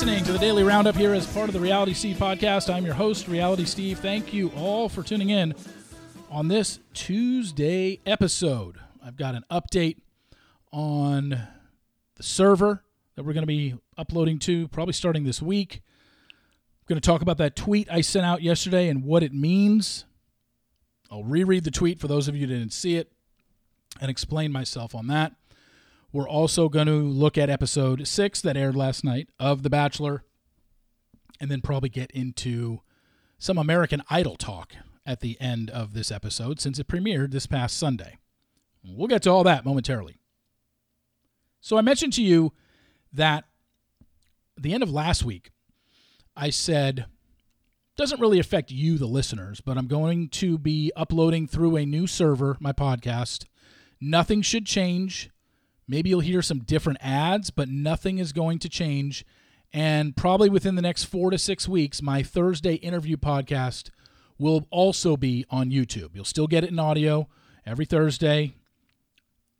listening to the Daily Roundup here as part of the Reality Steve podcast. I'm your host, Reality Steve. Thank you all for tuning in on this Tuesday episode. I've got an update on the server that we're going to be uploading to probably starting this week. I'm going to talk about that tweet I sent out yesterday and what it means. I'll reread the tweet for those of you who didn't see it and explain myself on that. We're also going to look at episode six that aired last night of The Bachelor, and then probably get into some American Idol talk at the end of this episode since it premiered this past Sunday. We'll get to all that momentarily. So, I mentioned to you that at the end of last week, I said, doesn't really affect you, the listeners, but I'm going to be uploading through a new server my podcast. Nothing should change Maybe you'll hear some different ads, but nothing is going to change. And probably within the next four to six weeks, my Thursday interview podcast will also be on YouTube. You'll still get it in audio every Thursday,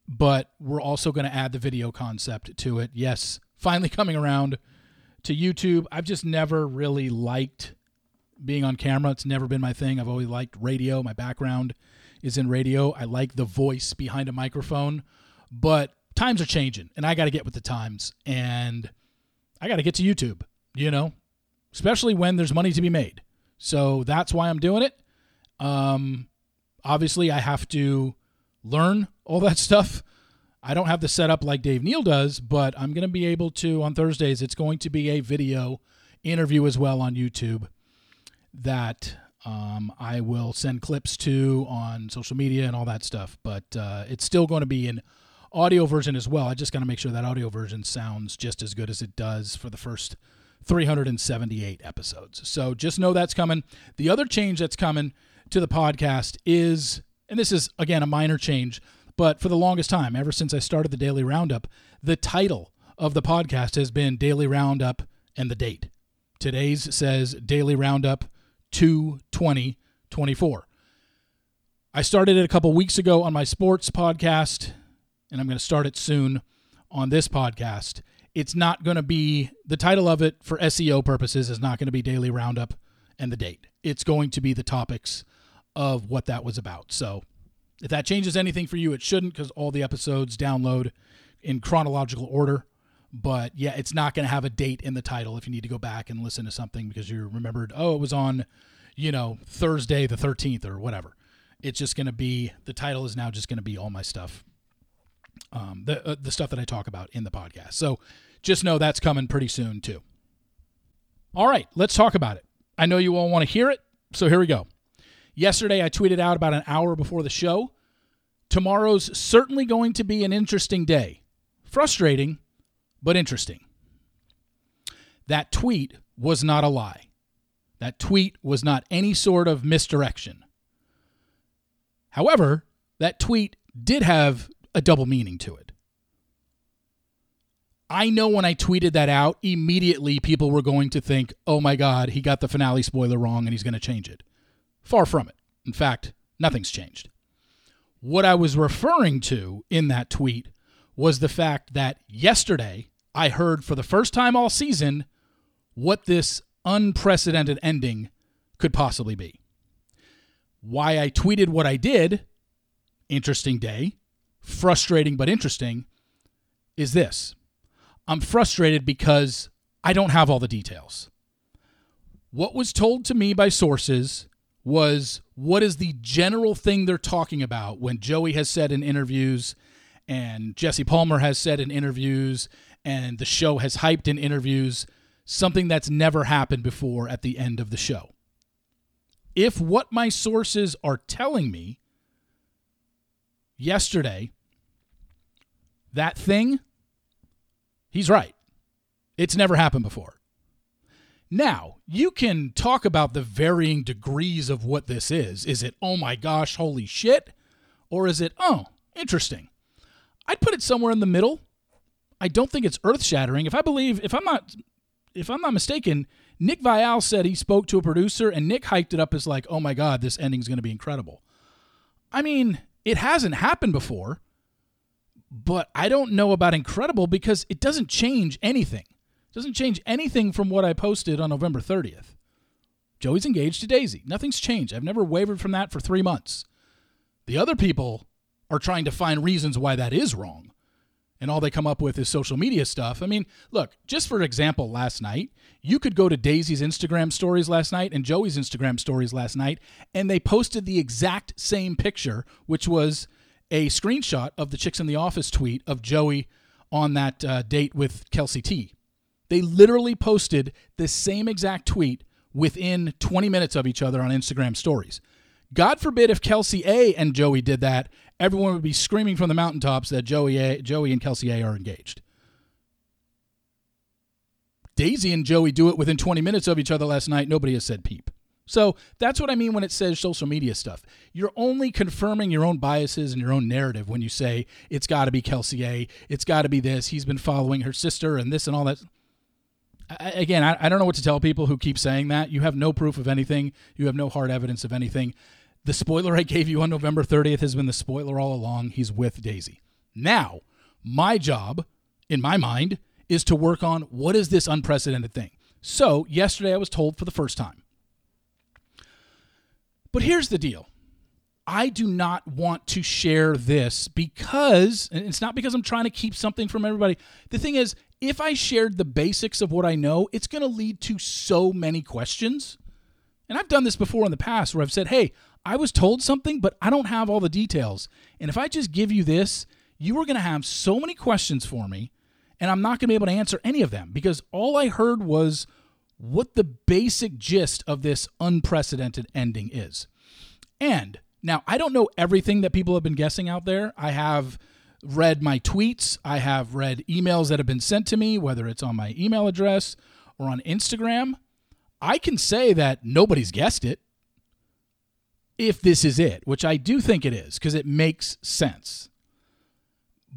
but we're also going to add the video concept to it. Yes, finally coming around to YouTube. I've just never really liked being on camera. It's never been my thing. I've always liked radio. My background is in radio. I like the voice behind a microphone, but times are changing and I got to get with the times and I got to get to YouTube, you know, especially when there's money to be made. So that's why I'm doing it. Um, obviously, I have to learn all that stuff. I don't have the setup like Dave Neal does, but I'm going to be able to on Thursdays. It's going to be a video interview as well on YouTube that um, I will send clips to on social media and all that stuff. But uh, it's still going to be an audio version as well. I just got to make sure that audio version sounds just as good as it does for the first 378 episodes. So just know that's coming. The other change that's coming to the podcast is, and this is again a minor change, but for the longest time, ever since I started the Daily Roundup, the title of the podcast has been Daily Roundup and the date. Today's says Daily Roundup 22024. I started it a couple weeks ago on my sports podcast and I'm going to start it soon on this podcast. It's not going to be the title of it for SEO purposes is not going to be daily roundup and the date. It's going to be the topics of what that was about. So if that changes anything for you, it shouldn't because all the episodes download in chronological order. But yeah, it's not going to have a date in the title if you need to go back and listen to something because you remembered, oh, it was on, you know, Thursday the 13th or whatever. It's just going to be, the title is now just going to be all my stuff um, the uh, the stuff that I talk about in the podcast. So just know that's coming pretty soon too. All right, let's talk about it. I know you all want to hear it, so here we go. Yesterday I tweeted out about an hour before the show. Tomorrow's certainly going to be an interesting day. Frustrating, but interesting. That tweet was not a lie. That tweet was not any sort of misdirection. However, that tweet did have a double meaning to it. I know when I tweeted that out, immediately people were going to think, oh my God, he got the finale spoiler wrong and he's going to change it. Far from it. In fact, nothing's changed. What I was referring to in that tweet was the fact that yesterday I heard for the first time all season what this unprecedented ending could possibly be. Why I tweeted what I did, interesting day, frustrating but interesting is this I'm frustrated because I don't have all the details. What was told to me by sources was what is the general thing they're talking about when Joey has said in interviews and Jesse Palmer has said in interviews and the show has hyped in interviews something that's never happened before at the end of the show. If what my sources are telling me yesterday, that thing, he's right. It's never happened before. Now, you can talk about the varying degrees of what this is. Is it, oh my gosh, holy shit? Or is it, oh, interesting? I'd put it somewhere in the middle. I don't think it's earth shattering. If I believe, if I'm not, if I'm not mistaken, Nick Viall said he spoke to a producer and Nick hyped it up as like, oh my God, this ending's going to be incredible. I mean, it hasn't happened before, but I don't know about incredible because it doesn't change anything. Doesn't change anything from what I posted on November 30th. Joey's engaged to Daisy. Nothing's changed. I've never wavered from that for three months. The other people are trying to find reasons why that is wrong. And all they come up with is social media stuff. I mean, look, just for example, last night, you could go to Daisy's Instagram stories last night and Joey's Instagram stories last night, and they posted the exact same picture, which was a screenshot of the Chicks in the Office tweet of Joey on that uh, date with Kelsey T. They literally posted the same exact tweet within 20 minutes of each other on Instagram stories. God forbid if Kelsey A and Joey did that, everyone would be screaming from the mountaintops that Joey A, Joey and Kelsey A are engaged. Daisy and Joey do it within 20 minutes of each other last night. Nobody has said peep. So that's what I mean when it says social media stuff. You're only confirming your own biases and your own narrative when you say it's got to be Kelsey A, it's got to be this. He's been following her sister and this and all that. I, again, I, I don't know what to tell people who keep saying that. You have no proof of anything. You have no hard evidence of anything. The spoiler I gave you on November 30th has been the spoiler all along. He's with Daisy. Now, my job, in my mind, is to work on what is this unprecedented thing. So, yesterday I was told for the first time. But here's the deal I do not want to share this because, it's not because I'm trying to keep something from everybody. The thing is, if I shared the basics of what I know, it's going to lead to so many questions. And I've done this before in the past where I've said, hey, I was told something, but I don't have all the details. And if I just give you this, you are going to have so many questions for me, and I'm not going to be able to answer any of them because all I heard was what the basic gist of this unprecedented ending is. And now, I don't know everything that people have been guessing out there. I have read my tweets, I have read emails that have been sent to me, whether it's on my email address or on Instagram. I can say that nobody's guessed it if this is it, which I do think it is because it makes sense.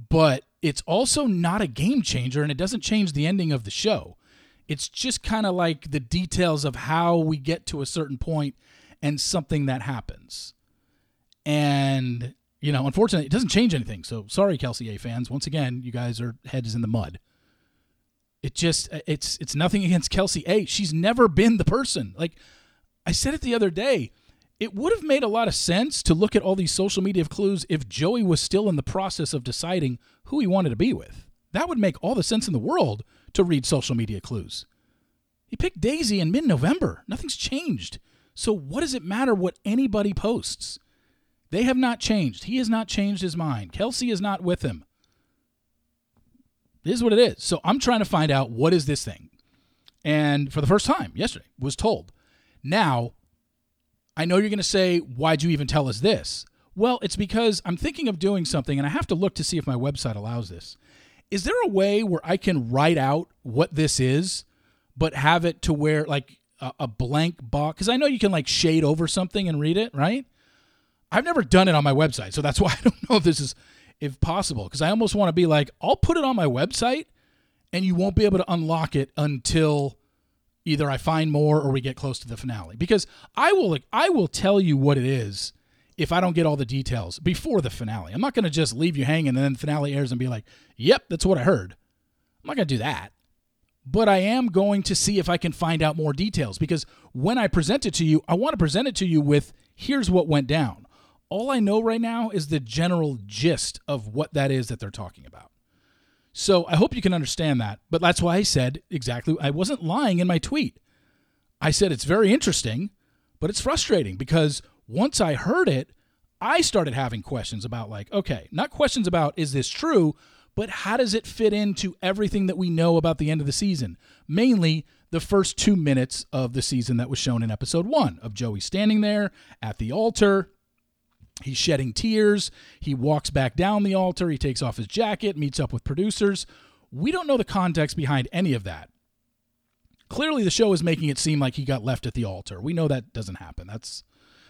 But it's also not a game changer and it doesn't change the ending of the show. It's just kind of like the details of how we get to a certain point and something that happens. And, you know, unfortunately, it doesn't change anything. So sorry, Kelsey A fans. Once again, you guys are heads in the mud. It just uh, it's it's nothing against Kelsey A. She's never been the person. Like I said it the other day it would have made a lot of sense to look at all these social media clues if Joey was still in the process of deciding who he wanted to be with. That would make all the sense in the world to read social media clues. He picked Daisy in mid November. Nothing's changed. So, what does it matter what anybody posts? They have not changed. He has not changed his mind. Kelsey is not with him. It is what it is. So, I'm trying to find out what is this thing. And for the first time yesterday, was told. Now, I know you're going to say, why'd you even tell us this? Well, it's because I'm thinking of doing something and I have to look to see if my website allows this. Is there a way where I can write out what this is, but have it to where like a, a blank box? Because I know you can like shade over something and read it, right? I've never done it on my website, so that's why I don't know if this is if possible. Because I almost want to be like, I'll put it on my website, and you won't be able to unlock it until either I find more or we get close to the finale. Because I will I will tell you what it is if I don't get all the details before the finale. I'm not going to just leave you hanging and then the finale airs and be like, "Yep, that's what I heard." I'm not going to do that. But I am going to see if I can find out more details because when I present it to you, I want to present it to you with here's what went down. All I know right now is the general gist of what that is that they're talking about. So I hope you can understand that. But that's why I said exactly, I wasn't lying in my tweet. I said it's very interesting, but it's frustrating because once I heard it, I started having questions about, like, okay, not questions about is this true, but how does it fit into everything that we know about the end of the season? Mainly the first two minutes of the season that was shown in episode one of Joey standing there at the altar He's shedding tears. He walks back down the altar. He takes off his jacket, meets up with producers. We don't know the context behind any of that. Clearly, the show is making it seem like he got left at the altar. We know that doesn't happen. That's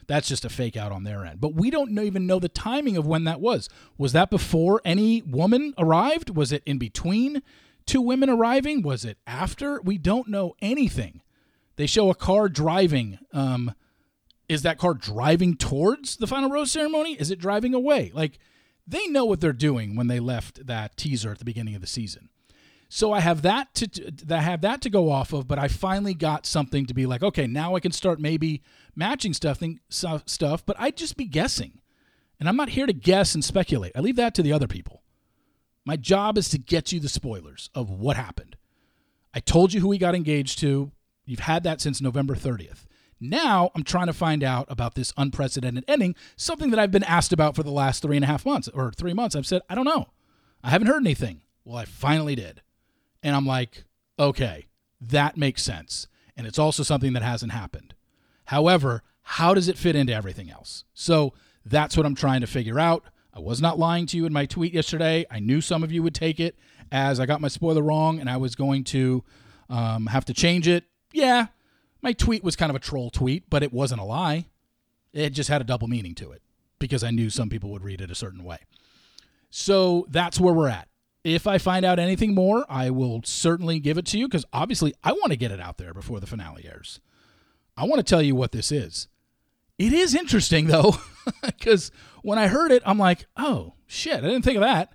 that's just a fake out on their end. But we don't even know the timing of when that was. Was that before any woman arrived? Was it in between two women arriving? Was it after? We don't know anything. They show a car driving um, is that car driving towards the final rose ceremony? Is it driving away? Like they know what they're doing when they left that teaser at the beginning of the season. So I have that to I have that to go off of, but I finally got something to be like, okay, now I can start maybe matching stuff stuff, but I'd just be guessing. And I'm not here to guess and speculate. I leave that to the other people. My job is to get you the spoilers of what happened. I told you who he got engaged to. You've had that since November 30th. Now I'm trying to find out about this unprecedented ending, something that I've been asked about for the last three and a half months or three months. I've said, I don't know. I haven't heard anything. Well, I finally did. And I'm like, okay, that makes sense. And it's also something that hasn't happened. However, how does it fit into everything else? So that's what I'm trying to figure out. I was not lying to you in my tweet yesterday. I knew some of you would take it as I got my spoiler wrong and I was going to um, have to change it. Yeah, my tweet was kind of a troll tweet, but it wasn't a lie. It just had a double meaning to it because I knew some people would read it a certain way. So that's where we're at. If I find out anything more, I will certainly give it to you because obviously I want to get it out there before the finale airs. I want to tell you what this is. It is interesting though, because when I heard it, I'm like, oh shit, I didn't think of that.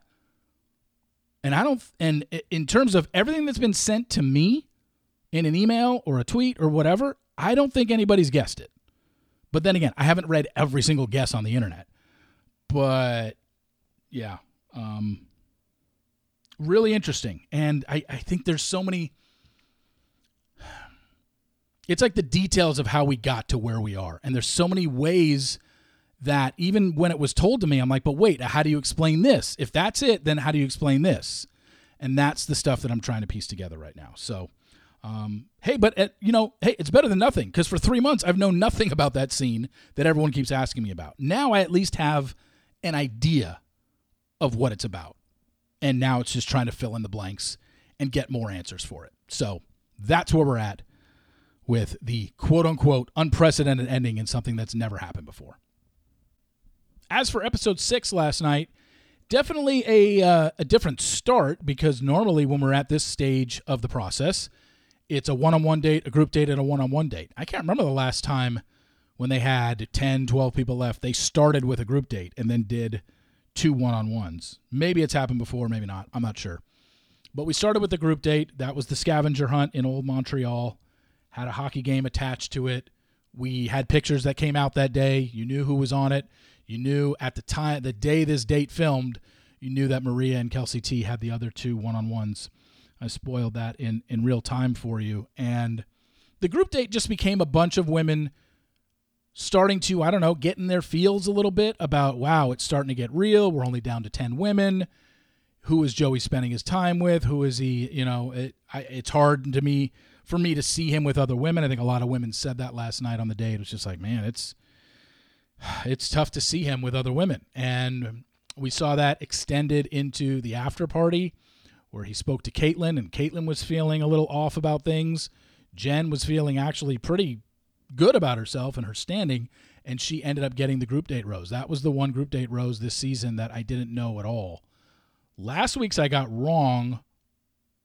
And I don't, and in terms of everything that's been sent to me in an email or a tweet or whatever, I don't think anybody's guessed it. But then again, I haven't read every single guess on the internet. But yeah, um, really interesting. And I, I think there's so many. It's like the details of how we got to where we are. And there's so many ways that even when it was told to me, I'm like, but wait, how do you explain this? If that's it, then how do you explain this? And that's the stuff that I'm trying to piece together right now. So, um, hey, but uh, you know, hey, it's better than nothing because for three months I've known nothing about that scene that everyone keeps asking me about. Now I at least have an idea of what it's about. And now it's just trying to fill in the blanks and get more answers for it. So that's where we're at with the quote unquote unprecedented ending in something that's never happened before. As for episode six last night, definitely a, uh, a different start because normally when we're at this stage of the process, it's a one on one date, a group date, and a one on one date. I can't remember the last time when they had 10, 12 people left. They started with a group date and then did two one on ones. Maybe it's happened before, maybe not. I'm not sure. But we started with the group date. That was the scavenger hunt in Old Montreal. Had a hockey game attached to it. We had pictures that came out that day. You knew who was on it. You knew at the time, the day this date filmed, you knew that Maria and Kelsey T had the other two one on ones. I spoiled that in, in real time for you. And the group date just became a bunch of women starting to, I don't know, get in their fields a little bit about, wow, it's starting to get real. We're only down to 10 women. Who is Joey spending his time with? Who is he? You know, it, I, it's hard to me for me to see him with other women. I think a lot of women said that last night on the date. It was just like, man, it's it's tough to see him with other women, and we saw that extended into the after party where he spoke to Kaitlyn, and Kaitlyn was feeling a little off about things. Jen was feeling actually pretty good about herself and her standing, and she ended up getting the group date rose. That was the one group date rose this season that I didn't know at all. Last week's I got wrong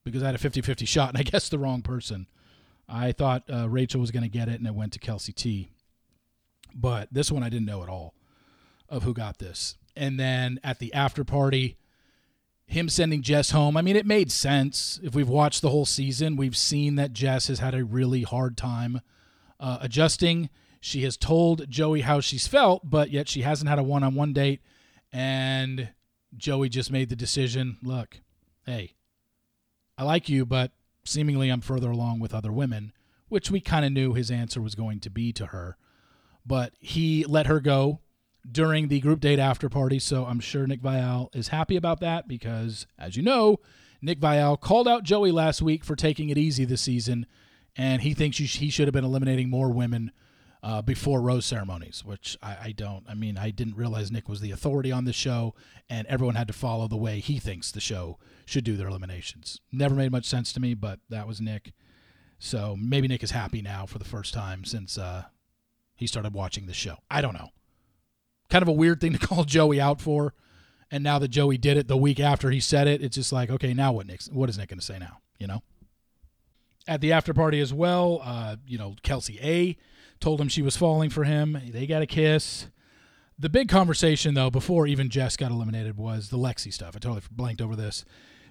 because I had a 50 50 shot and I guessed the wrong person. I thought uh, Rachel was going to get it and it went to Kelsey T. But this one I didn't know at all of who got this. And then at the after party, him sending Jess home, I mean, it made sense. If we've watched the whole season, we've seen that Jess has had a really hard time uh, adjusting. She has told Joey how she's felt, but yet she hasn't had a one on one date. And Joey just made the decision look, hey, I like you, but seemingly I'm further along with other women, which we kind of knew his answer was going to be to her. But he let her go during the group date after party, so I'm sure Nick Viall is happy about that because, as you know, Nick Viall called out Joey last week for taking it easy this season and he thinks he should have been eliminating more women uh, before rose ceremonies, which I, I, don't. I mean, I didn't realize Nick was the authority on the show, and everyone had to follow the way he thinks the show should do their eliminations. Never made much sense to me, but that was Nick. So maybe Nick is happy now for the first time since uh, he started watching the show. I don't know. Kind of a weird thing to call Joey out for. And now that Joey did it the week after he said it, it's just like, okay, now what Nick? What is Nick going to say now? You know at the after party as well. Uh, you know, Kelsey A told him she was falling for him. They got a kiss. The big conversation, though, before even Jess got eliminated, was the Lexi stuff. I totally blanked over this.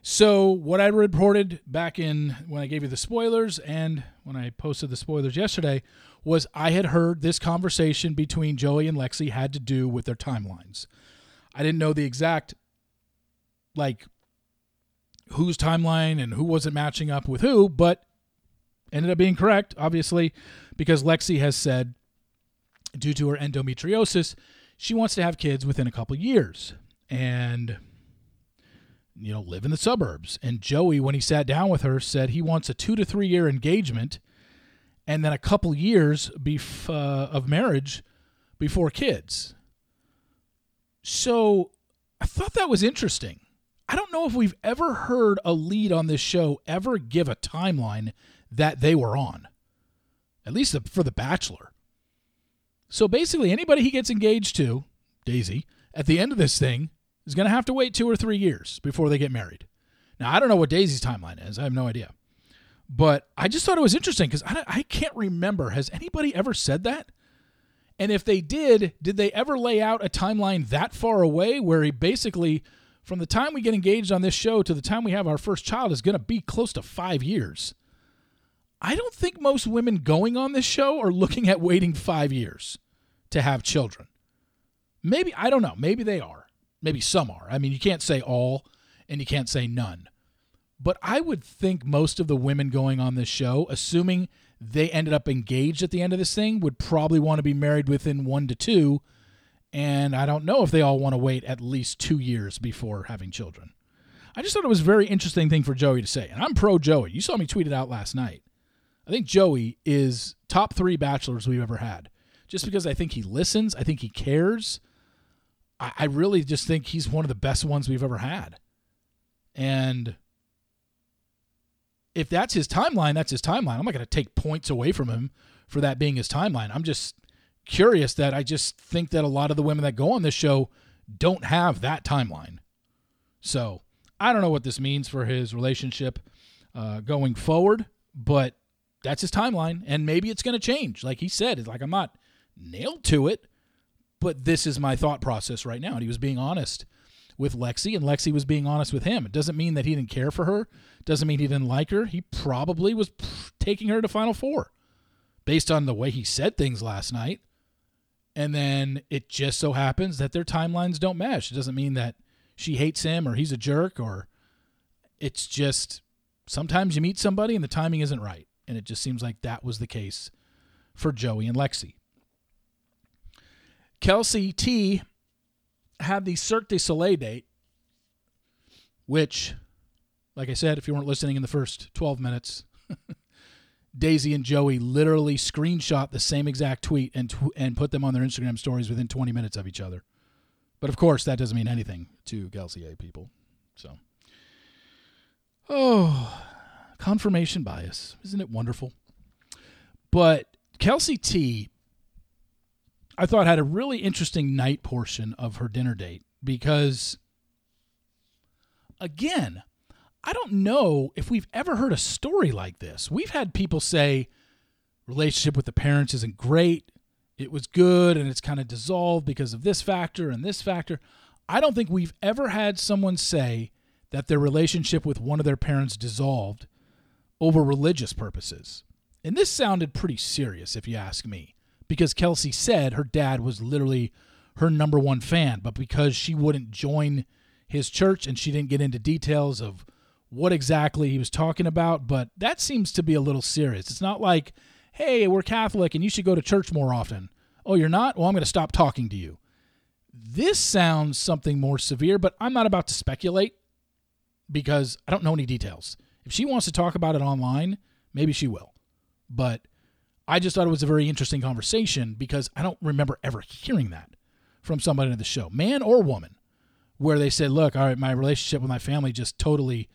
So, what I reported back in when I gave you the spoilers and when I posted the spoilers yesterday was I had heard this conversation between Joey and Lexi had to do with their timelines. I didn't know the exact, like, whose timeline and who wasn't matching up with who, but ended up being correct, obviously, because Lexi has said, due to her endometriosis, she wants to have kids within a couple years. And you know, live in the suburbs. And Joey, when he sat down with her, said he wants a two to three year engagement and then a couple years bef- uh, of marriage before kids. So I thought that was interesting. I don't know if we've ever heard a lead on this show ever give a timeline that they were on, at least for The Bachelor. So basically, anybody he gets engaged to, Daisy, at the end of this thing, is going to have to wait two or three years before they get married. Now, I don't know what Daisy's timeline is. I have no idea. But I just thought it was interesting because I, I can't remember. Has anybody ever said that? And if they did, did they ever lay out a timeline that far away where he basically, from the time we get engaged on this show to the time we have our first child, is going to be close to five years? I don't think most women going on this show are looking at waiting five years to have children. Maybe, I don't know. Maybe they are. Maybe some are. I mean, you can't say all and you can't say none. But I would think most of the women going on this show, assuming they ended up engaged at the end of this thing, would probably want to be married within one to two. And I don't know if they all want to wait at least two years before having children. I just thought it was a very interesting thing for Joey to say. And I'm pro Joey. You saw me tweet it out last night. I think Joey is top three bachelors we've ever had. Just because I think he listens, I think he cares. I, I really just think he's one of the best ones we've ever had. And if that's his timeline, that's his timeline. I'm not going to take points away from him for that being his timeline. I'm just curious that I just think that a lot of the women that go on this show don't have that timeline. So I don't know what this means for his relationship uh, going forward, but that's his timeline. And maybe it's going to change. Like he said, it's like I'm not nailed to it, but this is my thought process right now. And he was being honest with Lexi, and Lexi was being honest with him. It doesn't mean that he didn't care for her. Doesn't mean he didn't like her. He probably was taking her to Final Four based on the way he said things last night. And then it just so happens that their timelines don't mesh. It doesn't mean that she hates him or he's a jerk or it's just sometimes you meet somebody and the timing isn't right. And it just seems like that was the case for Joey and Lexi. Kelsey T had the Cirque du Soleil date, which, like I said, if you weren't listening in the first 12 minutes, Daisy and Joey literally screenshot the same exact tweet and tw- and put them on their Instagram stories within 20 minutes of each other. But of course, that doesn't mean anything to Kelsey A people. So, oh, confirmation bias. Isn't it wonderful? But Kelsey T I thought had a really interesting night portion of her dinner date because, again, I don't know if we've ever heard a story like this. We've had people say relationship with the parents isn't great, it was good, and it's kind of dissolved because of this factor and this factor. I don't think we've ever had someone say that their relationship with one of their parents dissolved over religious purposes. And this sounded pretty serious, if you ask me because Kelsey said her dad was literally her number one fan, but because she wouldn't join his church and she didn't get into details of what exactly he was talking about, but that seems to be a little serious. It's not like, hey, we're Catholic and you should go to church more often. Oh, you're not? Well, I'm going to stop talking to you. This sounds something more severe, but I'm not about to speculate because I don't know any details. If she wants to talk about it online, maybe she will. But I just thought it was a very interesting conversation because I don't remember ever hearing that from somebody in the show, man or woman, where they said, "Look, all right, my relationship with my family just totally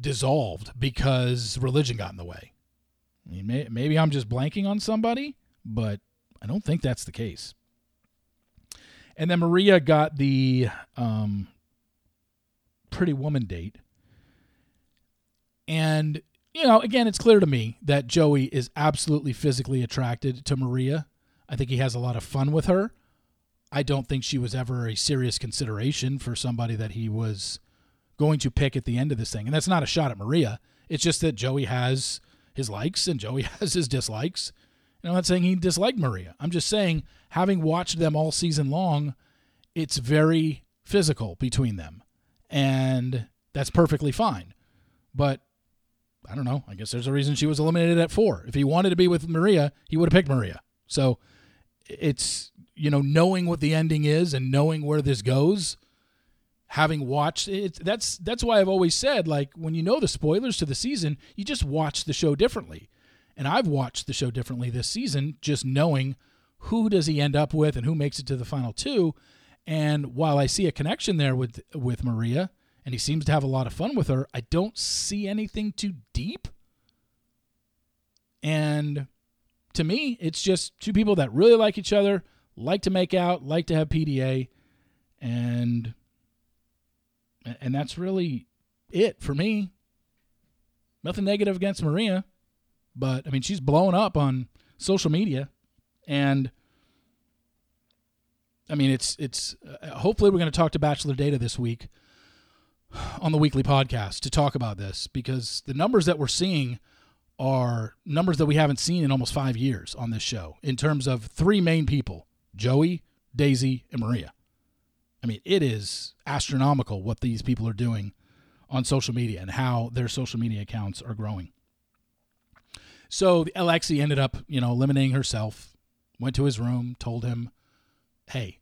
dissolved because religion got in the way." I mean, may, maybe I'm just blanking on somebody, but I don't think that's the case. And then Maria got the um, pretty woman date. And you know, again, it's clear to me that Joey is absolutely physically attracted to Maria. I think he has a lot of fun with her. I don't think she was ever a serious consideration for somebody that he was going to pick at the end of this thing. And that's not a shot at Maria. It's just that Joey has his likes and Joey has his dislikes. And I'm not saying he disliked Maria. I'm just saying, having watched them all season long, it's very physical between them. And that's perfectly fine. But I don't know. I guess there's a reason she was eliminated at four. If he wanted to be with Maria, he would have picked Maria. So it's, you know, knowing what the ending is and knowing where this goes having watched it that's that's why I've always said like when you know the spoilers to the season you just watch the show differently and I've watched the show differently this season just knowing who does he end up with and who makes it to the final two and while I see a connection there with with Maria and he seems to have a lot of fun with her I don't see anything too deep and to me it's just two people that really like each other like to make out like to have PDA and and that's really it for me. Nothing negative against Maria, but I mean, she's blowing up on social media, and I mean, it's it's. Uh, hopefully, we're going to talk to Bachelor Data this week on the weekly podcast to talk about this because the numbers that we're seeing are numbers that we haven't seen in almost five years on this show in terms of three main people: Joey, Daisy, and Maria. I mean, it is astronomical what these people are doing on social media and how their social media accounts are growing. So Alexi ended up, you know, eliminating herself, went to his room, told him, hey,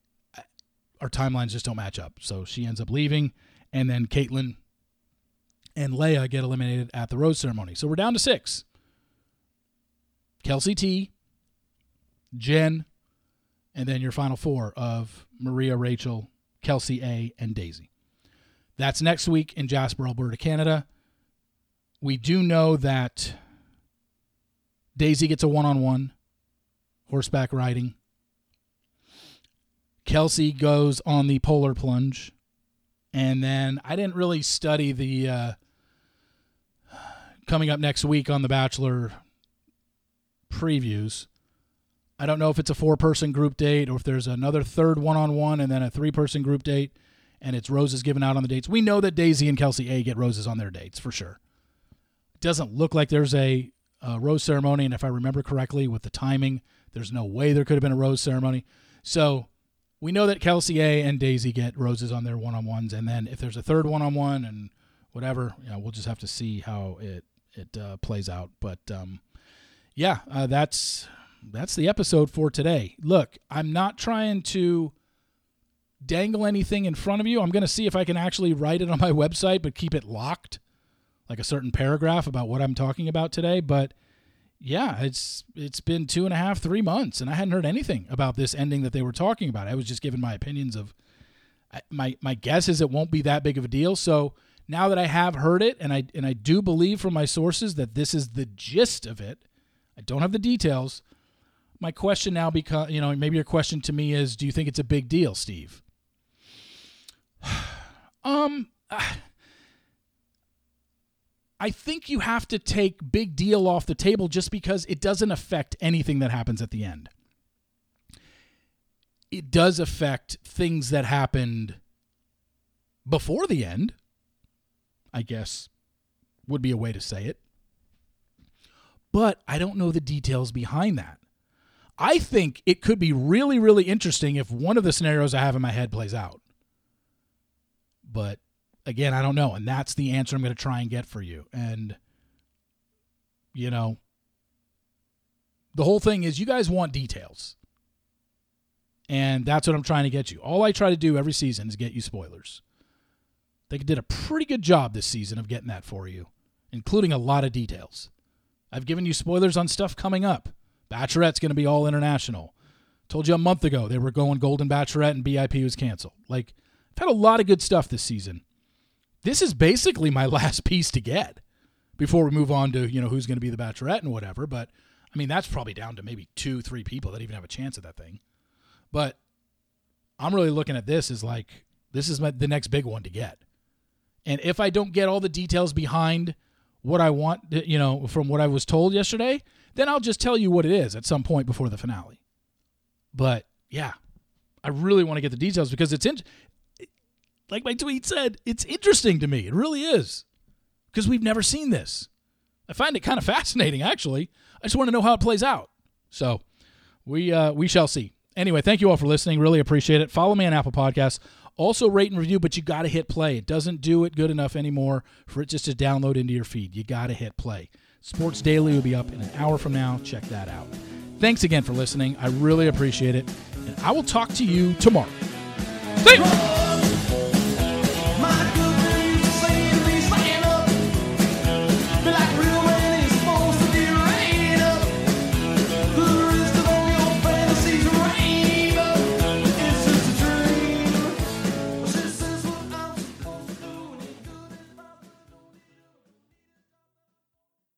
our timelines just don't match up. So she ends up leaving. And then Caitlyn and Leia get eliminated at the rose ceremony. So we're down to six Kelsey T, Jen, and then your final four of Maria, Rachel, Kelsey A, and Daisy. That's next week in Jasper, Alberta, Canada. We do know that Daisy gets a one on one horseback riding. Kelsey goes on the polar plunge. And then I didn't really study the uh, coming up next week on The Bachelor previews. I don't know if it's a four person group date or if there's another third one on one and then a three person group date and it's roses given out on the dates. We know that Daisy and Kelsey A get roses on their dates for sure. It doesn't look like there's a, a rose ceremony. And if I remember correctly with the timing, there's no way there could have been a rose ceremony. So we know that Kelsey A and Daisy get roses on their one on ones. And then if there's a third one on one and whatever, you know, we'll just have to see how it, it uh, plays out. But um, yeah, uh, that's that's the episode for today. Look, I'm not trying to dangle anything in front of you. I'm going to see if I can actually write it on my website, but keep it locked, like a certain paragraph about what I'm talking about today. But yeah, it's it's been two and a half, three months, and I hadn't heard anything about this ending that they were talking about. I was just giving my opinions of. My my guess is it won't be that big of a deal. So now that I have heard it, and I and I do believe from my sources that this is the gist of it. I don't have the details my question now because you know maybe your question to me is do you think it's a big deal steve um i think you have to take big deal off the table just because it doesn't affect anything that happens at the end. It does affect things that happened before the end i guess would be a way to say it. But i don't know the details behind that. I think it could be really, really interesting if one of the scenarios I have in my head plays out. But again, I don't know. And that's the answer I'm going to try and get for you. And, you know, the whole thing is you guys want details. And that's what I'm trying to get you. All I try to do every season is get you spoilers. They did a pretty good job this season of getting that for you, including a lot of details. I've given you spoilers on stuff coming up. Bachelorette's going to be all international. Told you a month ago they were going Golden Bachelorette and BIP was canceled. Like, I've had a lot of good stuff this season. This is basically my last piece to get before we move on to, you know, who's going to be the Bachelorette and whatever. But, I mean, that's probably down to maybe two, three people that even have a chance at that thing. But I'm really looking at this as like, this is my, the next big one to get. And if I don't get all the details behind what I want, you know, from what I was told yesterday, then I'll just tell you what it is at some point before the finale. But yeah, I really want to get the details because it's in. Like my tweet said, it's interesting to me. It really is. Because we've never seen this. I find it kind of fascinating, actually. I just want to know how it plays out. So we uh, we shall see. Anyway, thank you all for listening. Really appreciate it. Follow me on Apple Podcasts. Also rate and review, but you got to hit play. It doesn't do it good enough anymore for it just to download into your feed. You got to hit play. Sports Daily will be up in an hour from now. Check that out. Thanks again for listening. I really appreciate it. And I will talk to you tomorrow. See you.